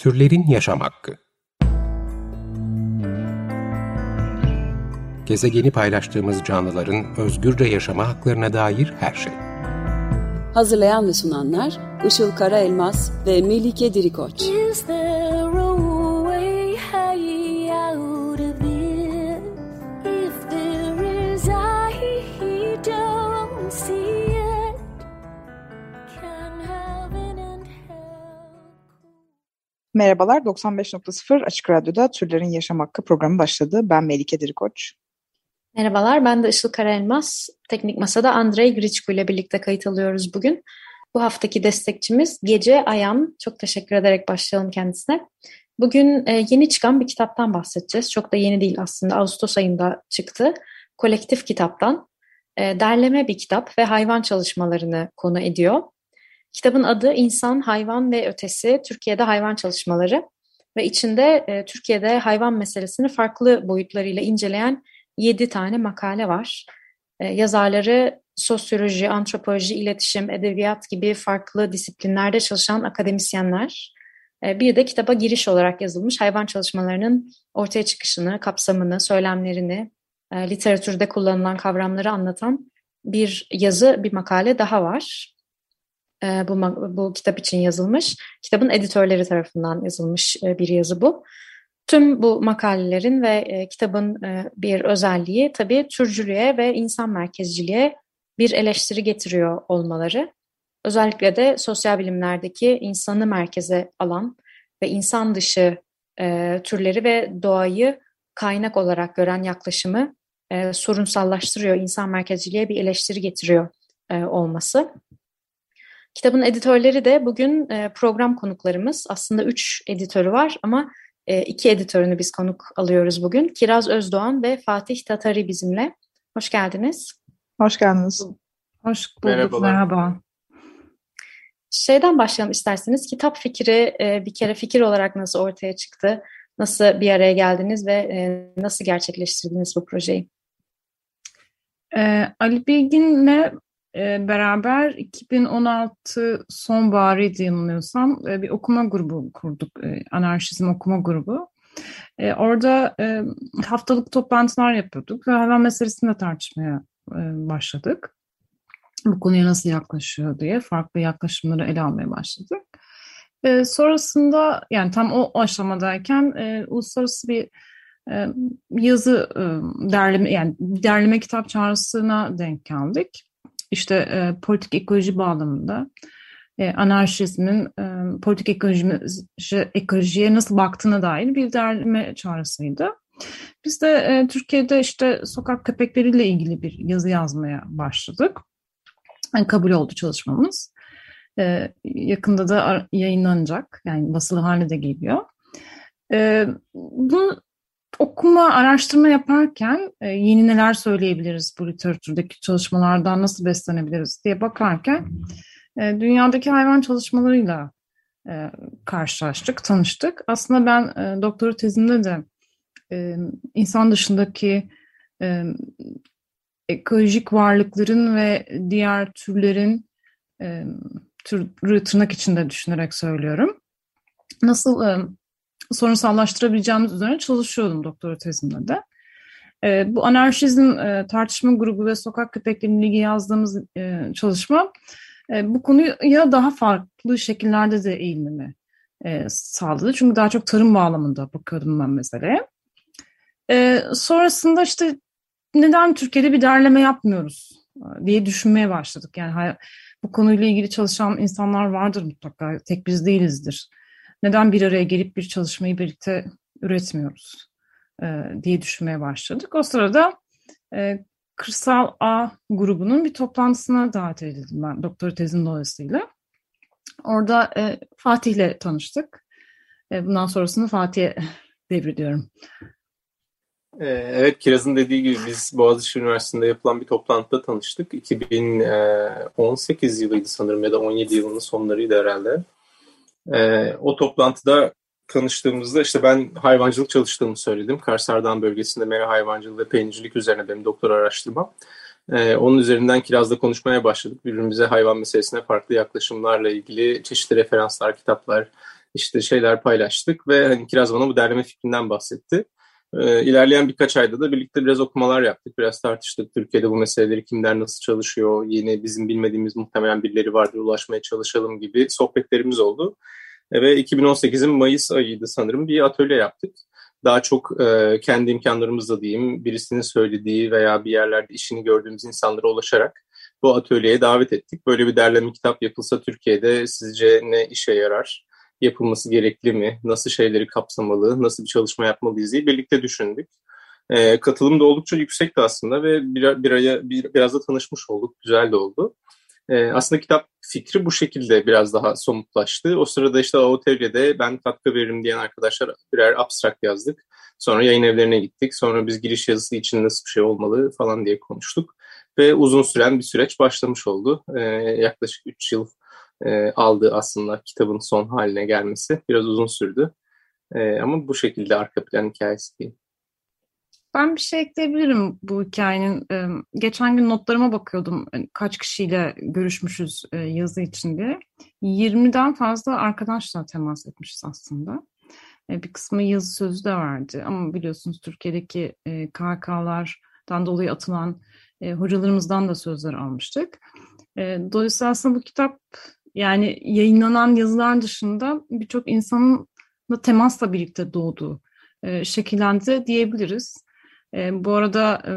Türlerin Yaşam Hakkı Gezegeni paylaştığımız canlıların özgürce yaşama haklarına dair her şey. Hazırlayan ve sunanlar Işıl Karaelmaz ve Melike Dirikoç. Merhabalar, 95.0 Açık Radyo'da Türlerin Yaşam Hakkı programı başladı. Ben Melike Dirikoç. Merhabalar, ben de Işıl Karaelmaz. Teknik Masa'da Andrei Griçku ile birlikte kayıt alıyoruz bugün. Bu haftaki destekçimiz Gece Ayam. Çok teşekkür ederek başlayalım kendisine. Bugün e, yeni çıkan bir kitaptan bahsedeceğiz. Çok da yeni değil aslında. Ağustos ayında çıktı. Kolektif kitaptan. E, derleme bir kitap ve hayvan çalışmalarını konu ediyor. Kitabın adı İnsan, Hayvan ve Ötesi, Türkiye'de Hayvan Çalışmaları ve içinde e, Türkiye'de hayvan meselesini farklı boyutlarıyla inceleyen 7 tane makale var. E, yazarları sosyoloji, antropoloji, iletişim, edebiyat gibi farklı disiplinlerde çalışan akademisyenler. E, bir de kitaba giriş olarak yazılmış hayvan çalışmalarının ortaya çıkışını, kapsamını, söylemlerini, e, literatürde kullanılan kavramları anlatan bir yazı, bir makale daha var e, bu, bu kitap için yazılmış. Kitabın editörleri tarafından yazılmış e, bir yazı bu. Tüm bu makalelerin ve e, kitabın e, bir özelliği tabii türcülüğe ve insan merkezciliğe bir eleştiri getiriyor olmaları. Özellikle de sosyal bilimlerdeki insanı merkeze alan ve insan dışı e, türleri ve doğayı kaynak olarak gören yaklaşımı e, sorunsallaştırıyor, insan merkezciliğe bir eleştiri getiriyor e, olması. Kitabın editörleri de bugün e, program konuklarımız. Aslında üç editörü var ama e, iki editörünü biz konuk alıyoruz bugün. Kiraz Özdoğan ve Fatih Tatari bizimle. Hoş geldiniz. Hoş geldiniz. Hoş bulduk. Merhabalar. Merhaba. Şeyden başlayalım isterseniz. Kitap fikri e, bir kere fikir olarak nasıl ortaya çıktı? Nasıl bir araya geldiniz ve nasıl gerçekleştirdiniz bu projeyi? Ee, Ali Bilgin'le beraber 2016 sonbaharıydı yanılmıyorsam e, bir okuma grubu kurduk. E, anarşizm okuma grubu. E, orada haftalık toplantılar yapıyorduk ve hayvan meselesini de tartışmaya başladık. Bu konuya nasıl yaklaşıyor diye farklı yaklaşımları ele almaya başladık. Sonrasında yani tam o aşamadayken uluslararası bir yazı derleme yani derleme kitap çağrısına denk geldik işte e, politik ekoloji bağlamında e, anarşizmin e, politik ekoloji, ekolojiye nasıl baktığına dair bir derleme çağrısıydı. Biz de e, Türkiye'de işte sokak köpekleriyle ilgili bir yazı yazmaya başladık. Yani kabul oldu çalışmamız. E, yakında da yayınlanacak. Yani basılı haline de geliyor. E, bu okuma, araştırma yaparken e, yeni neler söyleyebiliriz bu literatürdeki çalışmalardan nasıl beslenebiliriz diye bakarken e, dünyadaki hayvan çalışmalarıyla e, karşılaştık, tanıştık. Aslında ben e, doktora tezimde de e, insan dışındaki e, ekolojik varlıkların ve diğer türlerin e, türü tırnak içinde düşünerek söylüyorum. Nasıl e, sorunsallaştırabileceğimiz üzerine çalışıyordum doktora tezimde de. E, bu anarşizm e, tartışma grubu ve sokak köpekleriyle ilgili yazdığımız e, çalışma e, bu konuya daha farklı şekillerde de eğilmemi e, sağladı. Çünkü daha çok tarım bağlamında bakıyordum ben meseleye. E, sonrasında işte neden Türkiye'de bir derleme yapmıyoruz e, diye düşünmeye başladık. Yani bu konuyla ilgili çalışan insanlar vardır mutlaka, tek biz değilizdir neden bir araya gelip bir çalışmayı birlikte üretmiyoruz e, diye düşünmeye başladık. O sırada e, Kırsal A grubunun bir toplantısına davet edildim ben doktora tezim dolayısıyla. Orada e, Fatih'le tanıştık. E, bundan sonrasını Fatih'e devrediyorum. E, evet Kiraz'ın dediği gibi biz Boğaziçi Üniversitesi'nde yapılan bir toplantıda tanıştık. 2018 yılıydı sanırım ya da 17 yılının sonlarıydı herhalde. E, o toplantıda tanıştığımızda işte ben hayvancılık çalıştığımı söyledim. Kars Ardahan bölgesinde mera hayvancılığı ve peynircilik üzerine benim doktor araştırmam. Ee, onun üzerinden Kiraz'da konuşmaya başladık. Birbirimize hayvan meselesine farklı yaklaşımlarla ilgili çeşitli referanslar, kitaplar, işte şeyler paylaştık ve hani Kiraz bana bu derleme fikrinden bahsetti. E, ilerleyen birkaç ayda da birlikte biraz okumalar yaptık, biraz tartıştık. Türkiye'de bu meseleleri kimler nasıl çalışıyor, yeni bizim bilmediğimiz muhtemelen birileri vardır ulaşmaya çalışalım gibi sohbetlerimiz oldu. E, ve 2018'in Mayıs ayıydı sanırım bir atölye yaptık. Daha çok e, kendi imkanlarımızla diyeyim, birisinin söylediği veya bir yerlerde işini gördüğümüz insanlara ulaşarak bu atölyeye davet ettik. Böyle bir derleme kitap yapılsa Türkiye'de sizce ne işe yarar? Yapılması gerekli mi? Nasıl şeyleri kapsamalı? Nasıl bir çalışma yapmalıyız diye birlikte düşündük. E, katılım da oldukça yüksekti aslında ve bir, bir aya bir, biraz da tanışmış olduk. Güzel de oldu. E, aslında kitap fikri bu şekilde biraz daha somutlaştı. O sırada işte atölyede ben katkı veririm diyen arkadaşlar birer abstrakt yazdık. Sonra yayın evlerine gittik. Sonra biz giriş yazısı için nasıl bir şey olmalı falan diye konuştuk. Ve uzun süren bir süreç başlamış oldu. E, yaklaşık 3 yıl e, aldı aslında kitabın son haline gelmesi. Biraz uzun sürdü. E, ama bu şekilde arka plan hikayesi değil. Ben bir şey ekleyebilirim bu hikayenin. Geçen gün notlarıma bakıyordum hani kaç kişiyle görüşmüşüz yazı için diye. 20'den fazla arkadaşla temas etmişiz aslında. Bir kısmı yazı sözü de verdi ama biliyorsunuz Türkiye'deki KK'lardan dolayı atılan hocalarımızdan da sözler almıştık. Dolayısıyla aslında bu kitap yani yayınlanan yazılar dışında birçok insanın da temasla birlikte doğduğu şekillendi diyebiliriz. E, bu arada e,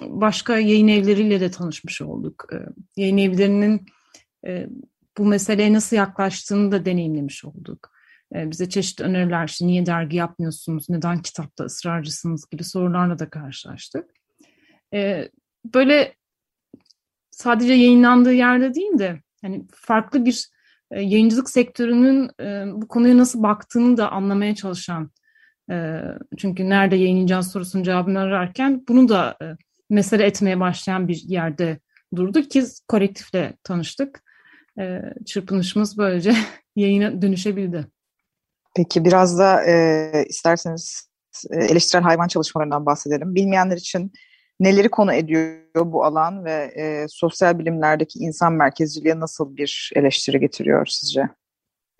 başka yayın evleriyle de tanışmış olduk. E, yayın evlerinin e, bu meseleye nasıl yaklaştığını da deneyimlemiş olduk. E, bize çeşitli öneriler, işte niye dergi yapmıyorsunuz, neden kitapta ısrarcısınız gibi sorularla da karşılaştık. E, böyle sadece yayınlandığı yerde değil de hani farklı bir e, yayıncılık sektörünün e, bu konuya nasıl baktığını da anlamaya çalışan ee, çünkü nerede yayınlayacağız sorusunun cevabını ararken bunu da e, mesele etmeye başlayan bir yerde durduk ki kolektifle tanıştık. Çırpınışımız böylece yayına dönüşebildi. Peki biraz da e, isterseniz e, eleştirel hayvan çalışmalarından bahsedelim. Bilmeyenler için neleri konu ediyor bu alan ve e, sosyal bilimlerdeki insan merkezciliğe nasıl bir eleştiri getiriyor sizce?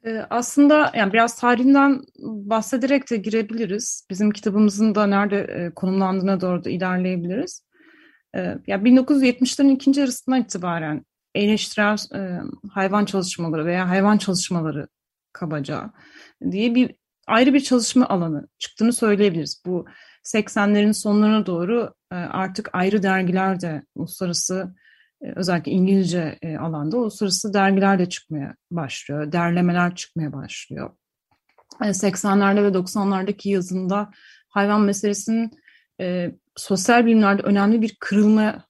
Ee, aslında yani biraz tarihinden bahsederek de girebiliriz. Bizim kitabımızın da nerede e, konumlandığına doğru da ilerleyebiliriz. E, ya 1970'lerin ikinci yarısından itibaren eleştirel e, hayvan çalışmaları veya hayvan çalışmaları kabaca diye bir ayrı bir çalışma alanı çıktığını söyleyebiliriz. Bu 80'lerin sonlarına doğru e, artık ayrı dergiler de uluslararası e, özellikle İngilizce e, alanda uluslararası dergiler de çıkmaya başlıyor. Derlemeler çıkmaya başlıyor. 80'lerde e, ve 90'lardaki yazında hayvan meselesinin sosyal bilimlerde önemli bir kırılma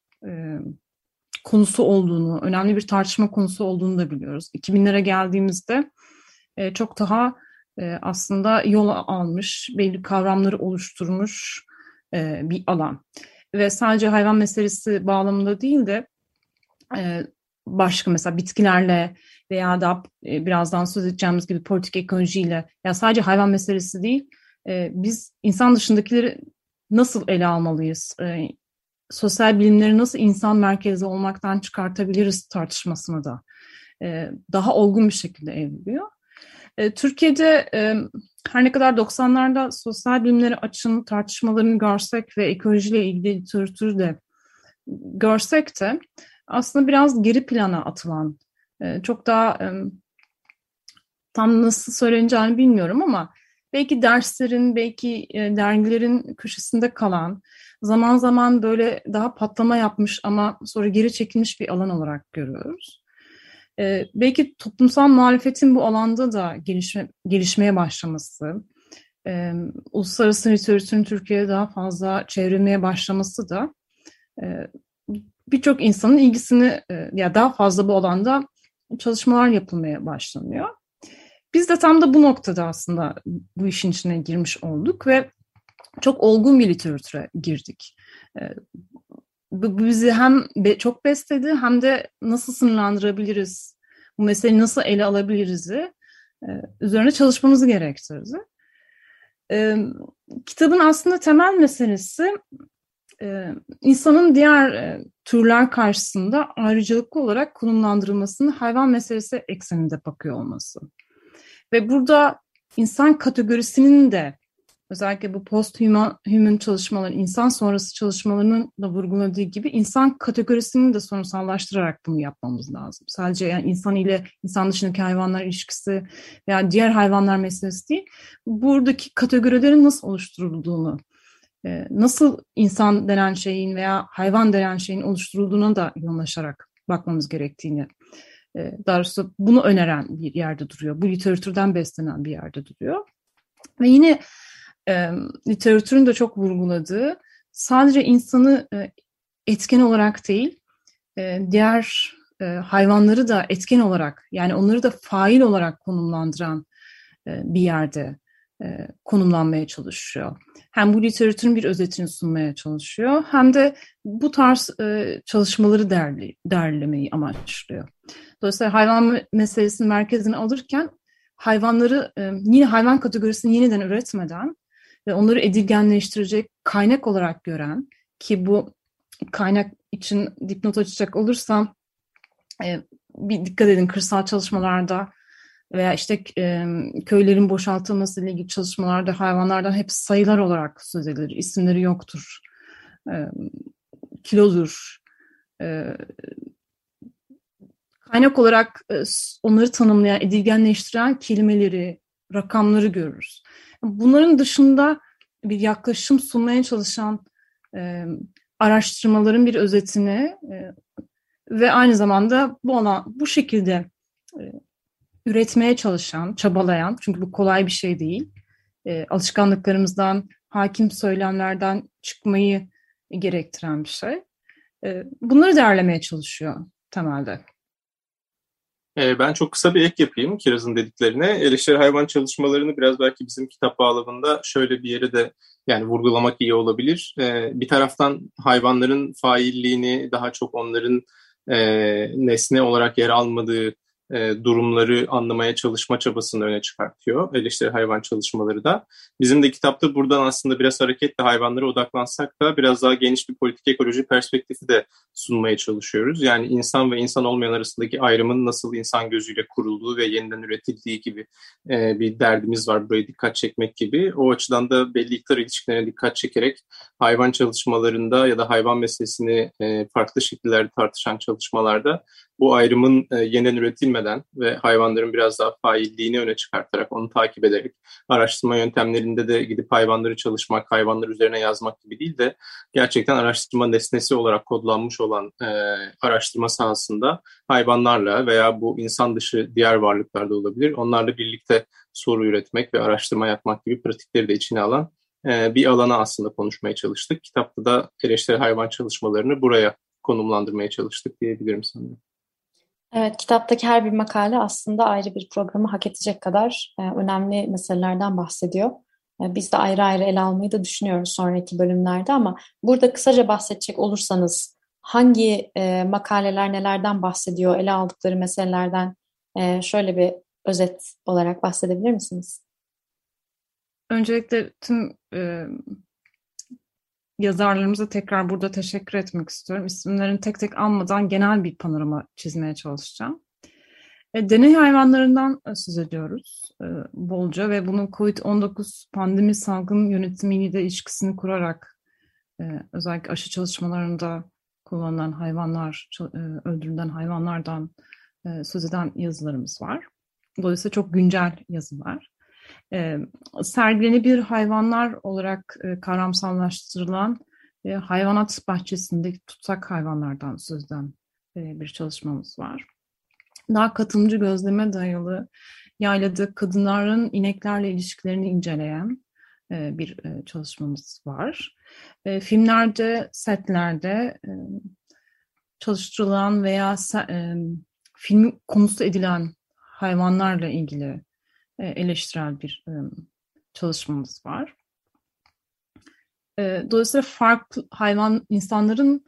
konusu olduğunu, önemli bir tartışma konusu olduğunu da biliyoruz. 2000'lere geldiğimizde çok daha aslında yol almış, belli kavramları oluşturmuş e, bir alan. Ve sadece hayvan meselesi bağlamında değil de e, başka mesela bitkilerle veya da e, birazdan söz edeceğimiz gibi politik ekolojiyle ya sadece hayvan meselesi değil biz insan dışındakileri nasıl ele almalıyız? sosyal bilimleri nasıl insan merkezli olmaktan çıkartabiliriz tartışmasını da daha olgun bir şekilde evriliyor. Türkiye'de her ne kadar 90'larda sosyal bilimleri açın tartışmalarını görsek ve ekolojiyle ilgili literatürü de görsek de aslında biraz geri plana atılan, e, çok daha e, tam nasıl söyleneceğini bilmiyorum ama belki derslerin, belki e, dergilerin köşesinde kalan, zaman zaman böyle daha patlama yapmış ama sonra geri çekilmiş bir alan olarak görüyoruz. Belki toplumsal muhalefetin bu alanda da gelişme, gelişmeye başlaması, e, uluslararası literatürün Türkiye'de daha fazla çevrilmeye başlaması da birçok insanın ilgisini e, ya daha fazla bu alanda çalışmalar yapılmaya başlanıyor. Biz de tam da bu noktada aslında bu işin içine girmiş olduk ve çok olgun bir literatüre girdik. E, bu bizi hem çok besledi hem de nasıl sınırlandırabiliriz, bu meseleyi nasıl ele alabiliriz e, üzerine çalışmamızı gerektirdi. Kitabın aslında temel meselesi e, insanın diğer e, türler karşısında ayrıcalıklı olarak konumlandırılmasını hayvan meselesi ekseninde bakıyor olması. Ve burada insan kategorisinin de özellikle bu post-human human çalışmaların, insan sonrası çalışmalarının da vurguladığı gibi insan kategorisini de sorunsallaştırarak bunu yapmamız lazım. Sadece yani insan ile insan dışındaki hayvanlar ilişkisi veya diğer hayvanlar meselesi değil. Buradaki kategorilerin nasıl oluşturulduğunu, e, nasıl insan denen şeyin veya hayvan denen şeyin oluşturulduğuna da yoğunlaşarak bakmamız gerektiğini e, daha doğrusu bunu öneren bir yerde duruyor. Bu literatürden beslenen bir yerde duruyor. Ve yine e, literatürün de çok vurguladığı sadece insanı e, etken olarak değil, e, diğer e, hayvanları da etken olarak yani onları da fail olarak konumlandıran e, bir yerde e, konumlanmaya çalışıyor. Hem bu literatürün bir özetini sunmaya çalışıyor hem de bu tarz e, çalışmaları derli, derlemeyi amaçlıyor. Dolayısıyla hayvan meselesinin merkezine alırken hayvanları e, yine hayvan kategorisini yeniden üretmeden ve onları edilgenleştirecek kaynak olarak gören ki bu kaynak için dipnot açacak olursam e, bir dikkat edin kırsal çalışmalarda veya işte e, köylerin boşaltılması ile ilgili çalışmalarda hayvanlardan hep sayılar olarak söz edilir. İsimleri yoktur. E, kilodur. Kaynak olarak onları tanımlayan, edilgenleştiren kelimeleri, rakamları görürüz. Bunların dışında bir yaklaşım sunmaya çalışan e, araştırmaların bir özetini e, ve aynı zamanda bu alan bu şekilde e, üretmeye çalışan, çabalayan, çünkü bu kolay bir şey değil, e, alışkanlıklarımızdan, hakim söylemlerden çıkmayı gerektiren bir şey. E, bunları derlemeye çalışıyor temelde. E, ben çok kısa bir ek yapayım Kiraz'ın dediklerine. Eleştiri hayvan çalışmalarını biraz belki bizim kitap bağlamında şöyle bir yere de yani vurgulamak iyi olabilir. E, bir taraftan hayvanların failliğini daha çok onların e, nesne olarak yer almadığı e, durumları anlamaya çalışma çabasını öne çıkartıyor. Eleştiri hayvan çalışmaları da. Bizim de kitapta buradan aslında biraz hareketle hayvanlara odaklansak da biraz daha geniş bir politik ekoloji perspektifi de sunmaya çalışıyoruz. Yani insan ve insan olmayan arasındaki ayrımın nasıl insan gözüyle kurulduğu ve yeniden üretildiği gibi e, bir derdimiz var. Buraya dikkat çekmek gibi. O açıdan da belli iktidar ilişkilerine dikkat çekerek hayvan çalışmalarında ya da hayvan meselesini e, farklı şekillerde tartışan çalışmalarda bu ayrımın e, yeniden üretilmeden ve hayvanların biraz daha failliğini öne çıkartarak, onu takip ederek, araştırma yöntemlerinde de gidip hayvanları çalışmak, hayvanlar üzerine yazmak gibi değil de gerçekten araştırma nesnesi olarak kodlanmış olan e, araştırma sahasında hayvanlarla veya bu insan dışı diğer varlıklarda olabilir, onlarla birlikte soru üretmek ve araştırma yapmak gibi pratikleri de içine alan e, bir alana aslında konuşmaya çalıştık. Kitapta da eleştiri hayvan çalışmalarını buraya konumlandırmaya çalıştık diyebilirim sanırım. Evet, kitaptaki her bir makale aslında ayrı bir programı hak edecek kadar e, önemli meselelerden bahsediyor. E, biz de ayrı ayrı ele almayı da düşünüyoruz sonraki bölümlerde ama burada kısaca bahsedecek olursanız hangi e, makaleler nelerden bahsediyor, ele aldıkları meselelerden şöyle bir özet olarak bahsedebilir misiniz? Öncelikle tüm yazarlarımıza tekrar burada teşekkür etmek istiyorum. İsimlerini tek tek almadan genel bir panorama çizmeye çalışacağım. E, deney hayvanlarından söz ediyoruz e, bolca ve bunun COVID-19 pandemi salgın yönetimiyle de ilişkisini kurarak e, özellikle aşı çalışmalarında kullanılan hayvanlar, e, öldürülen hayvanlardan e, söz eden yazılarımız var. Dolayısıyla çok güncel yazılar e, sergilenebilir hayvanlar olarak e, kavramsallaştırılan e, hayvanat bahçesindeki tutsak hayvanlardan sözden e, bir çalışmamız var. Daha katılımcı gözleme dayalı yaylada kadınların ineklerle ilişkilerini inceleyen e, bir e, çalışmamız var. E, filmlerde, setlerde e, çalıştırılan veya e, film konusu edilen hayvanlarla ilgili eleştirel bir e, çalışmamız var. E, dolayısıyla farklı hayvan insanların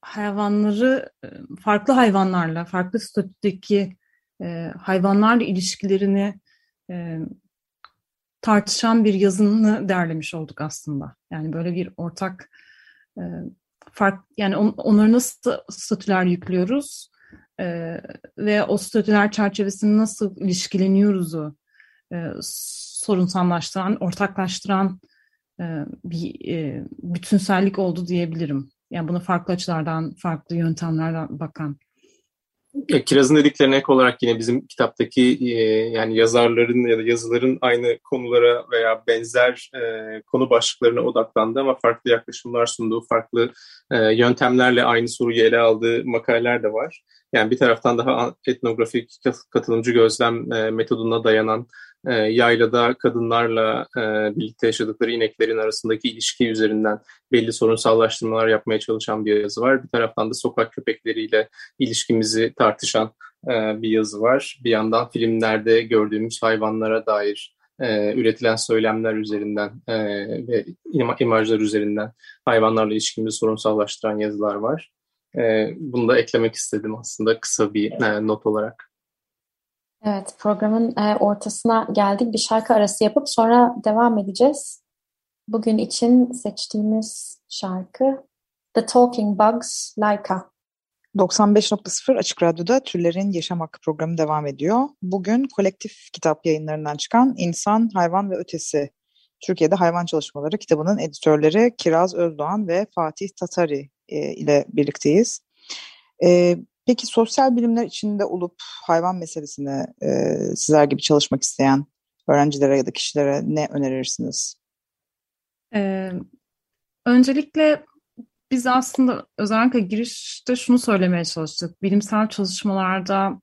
hayvanları farklı hayvanlarla, farklı statüdeki hayvanlarla ilişkilerini tartışan bir yazını derlemiş olduk aslında. Yani böyle bir ortak fark yani on, onları nasıl statüler yüklüyoruz e, ve o statüler çerçevesinde nasıl ilişkileniyoruzu e, sorunsallaştıran, ortaklaştıran e, bir e, bütünsellik oldu diyebilirim. Yani bunu farklı açılardan, farklı yöntemlerden bakan. Kiraz'ın dediklerine ek olarak yine bizim kitaptaki e, yani yazarların ya da yazıların aynı konulara veya benzer e, konu başlıklarına odaklandı ama farklı yaklaşımlar sunduğu, farklı e, yöntemlerle aynı soruyu ele aldığı makaleler de var. Yani bir taraftan daha etnografik katılımcı gözlem e, metoduna dayanan e, yaylada kadınlarla e, birlikte yaşadıkları ineklerin arasındaki ilişki üzerinden belli sorunsallaştırmalar yapmaya çalışan bir yazı var. Bir taraftan da sokak köpekleriyle ilişkimizi tartışan e, bir yazı var. Bir yandan filmlerde gördüğümüz hayvanlara dair e, üretilen söylemler üzerinden e, ve imajlar üzerinden hayvanlarla ilişkimizi sorunsallaştıran yazılar var. E, bunu da eklemek istedim aslında kısa bir e, not olarak. Evet, programın e, ortasına geldik. Bir şarkı arası yapıp sonra devam edeceğiz. Bugün için seçtiğimiz şarkı The Talking Bugs Laika. 95.0 Açık Radyo'da Türlerin Yaşam Hakkı programı devam ediyor. Bugün kolektif kitap yayınlarından çıkan İnsan, Hayvan ve Ötesi Türkiye'de Hayvan Çalışmaları kitabının editörleri Kiraz Özdoğan ve Fatih Tatari e, ile birlikteyiz. E, peki sosyal bilimler içinde olup hayvan meselesine e, sizler gibi çalışmak isteyen öğrencilere ya da kişilere ne önerirsiniz? Ee, öncelikle biz aslında özellikle girişte şunu söylemeye çalıştık. Bilimsel çalışmalarda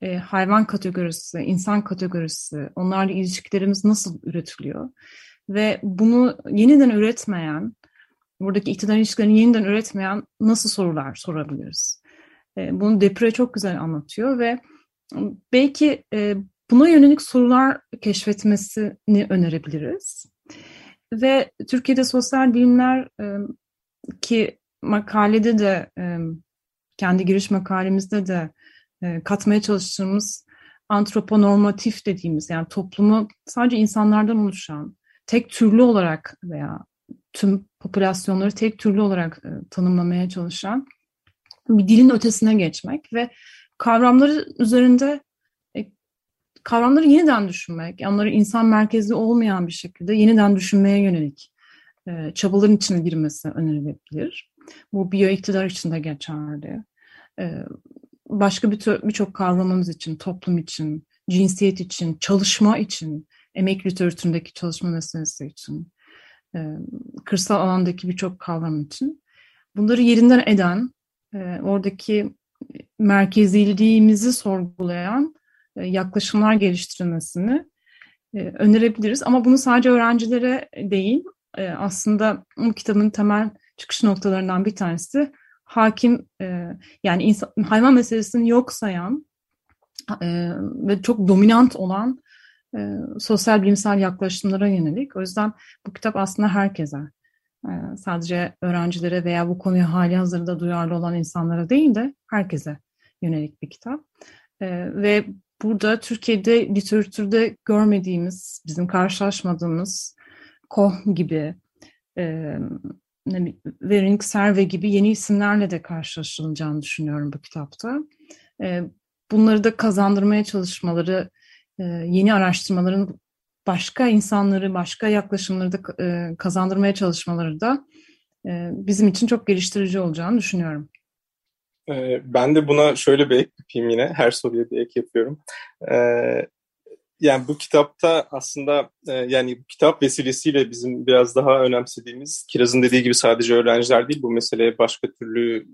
e, hayvan kategorisi, insan kategorisi, onlarla ilişkilerimiz nasıl üretiliyor? Ve bunu yeniden üretmeyen, buradaki iktidar ilişkilerini yeniden üretmeyen nasıl sorular sorabiliriz? E, bunu Depre çok güzel anlatıyor ve belki e, buna yönelik sorular keşfetmesini önerebiliriz. Ve Türkiye'de sosyal bilimler e, ki makalede de kendi giriş makalemizde de katmaya çalıştığımız antroponormatif dediğimiz yani toplumu sadece insanlardan oluşan tek türlü olarak veya tüm popülasyonları tek türlü olarak tanımlamaya çalışan bir dilin ötesine geçmek ve kavramları üzerinde kavramları yeniden düşünmek, onları insan merkezli olmayan bir şekilde yeniden düşünmeye yönelik e, çabaların içine girmesi önerilebilir. Bu biyo iktidar için de geçerli. E, başka birçok kavramımız için, toplum için, cinsiyet için, çalışma için, emek literatüründeki çalışma meselesi için, e, kırsal alandaki birçok kavram için bunları yerinden eden, oradaki merkeziliğimizi sorgulayan yaklaşımlar geliştirilmesini önerebiliriz. Ama bunu sadece öğrencilere değil, e, aslında bu kitabın temel çıkış noktalarından bir tanesi hakim e, yani insan, hayvan meselesini yok sayan e, ve çok dominant olan e, sosyal bilimsel yaklaşımlara yönelik. O yüzden bu kitap aslında herkese e, sadece öğrencilere veya bu konuya hali hazırda duyarlı olan insanlara değil de herkese yönelik bir kitap. E, ve burada Türkiye'de literatürde görmediğimiz, bizim karşılaşmadığımız Koh gibi, e, Veronik Serve gibi yeni isimlerle de karşılaşılacağını düşünüyorum bu kitapta. E, bunları da kazandırmaya çalışmaları, e, yeni araştırmaların başka insanları, başka yaklaşımları da e, kazandırmaya çalışmaları da e, bizim için çok geliştirici olacağını düşünüyorum. Ben de buna şöyle bir ek yapayım yine. Her soruya bir ek yapıyorum yani bu kitapta aslında e, yani bu kitap vesilesiyle bizim biraz daha önemsediğimiz Kiraz'ın dediği gibi sadece öğrenciler değil bu meseleye başka türlü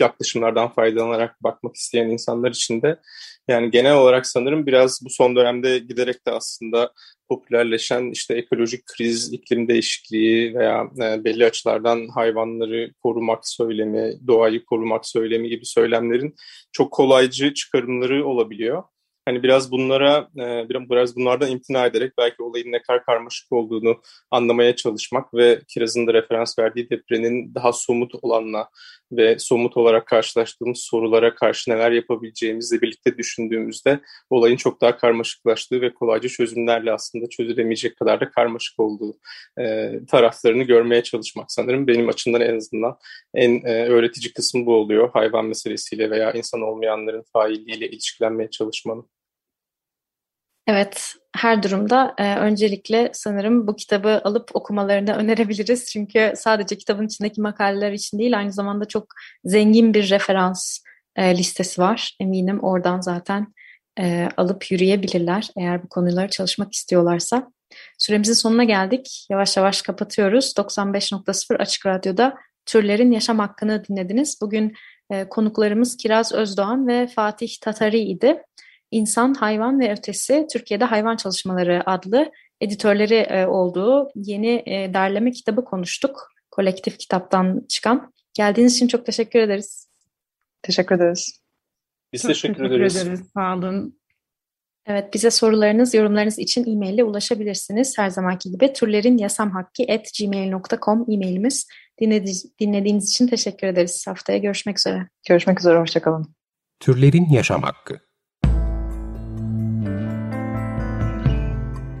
yaklaşımlardan faydalanarak bakmak isteyen insanlar için de yani genel olarak sanırım biraz bu son dönemde giderek de aslında popülerleşen işte ekolojik kriz, iklim değişikliği veya e, belli açılardan hayvanları korumak söylemi, doğayı korumak söylemi gibi söylemlerin çok kolaycı çıkarımları olabiliyor hani biraz bunlara e, biraz bunlardan imtina ederek belki olayın ne kadar karmaşık olduğunu anlamaya çalışmak ve Kiraz'ın da referans verdiği deprenin daha somut olanla ve somut olarak karşılaştığımız sorulara karşı neler yapabileceğimizle birlikte düşündüğümüzde olayın çok daha karmaşıklaştığı ve kolayca çözümlerle aslında çözülemeyecek kadar da karmaşık olduğu e, taraflarını görmeye çalışmak sanırım benim açımdan en azından en e, öğretici kısmı bu oluyor. Hayvan meselesiyle veya insan olmayanların failliğiyle ilişkilenmeye çalışmanın. Evet, her durumda e, öncelikle sanırım bu kitabı alıp okumalarını önerebiliriz. Çünkü sadece kitabın içindeki makaleler için değil, aynı zamanda çok zengin bir referans e, listesi var. Eminim oradan zaten e, alıp yürüyebilirler eğer bu konuları çalışmak istiyorlarsa. Süremizin sonuna geldik. Yavaş yavaş kapatıyoruz. 95.0 Açık Radyo'da Türlerin Yaşam Hakkını dinlediniz. Bugün e, konuklarımız Kiraz Özdoğan ve Fatih Tatari idi. İnsan, Hayvan ve Ötesi Türkiye'de Hayvan Çalışmaları adlı editörleri e, olduğu yeni e, derleme kitabı konuştuk. Kolektif kitaptan çıkan. Geldiğiniz için çok teşekkür ederiz. Teşekkür ederiz. Biz Çok teşekkür, teşekkür ederiz. ederiz. Sağ olun. Evet, bize sorularınız, yorumlarınız için e-mail ile ulaşabilirsiniz. Her zamanki gibi türlerinyasamhakki.gmail.com e-mailimiz. Dinlediğiniz, dinlediğiniz için teşekkür ederiz. Haftaya görüşmek üzere. Görüşmek üzere, hoşçakalın. Türlerin Yaşam Hakkı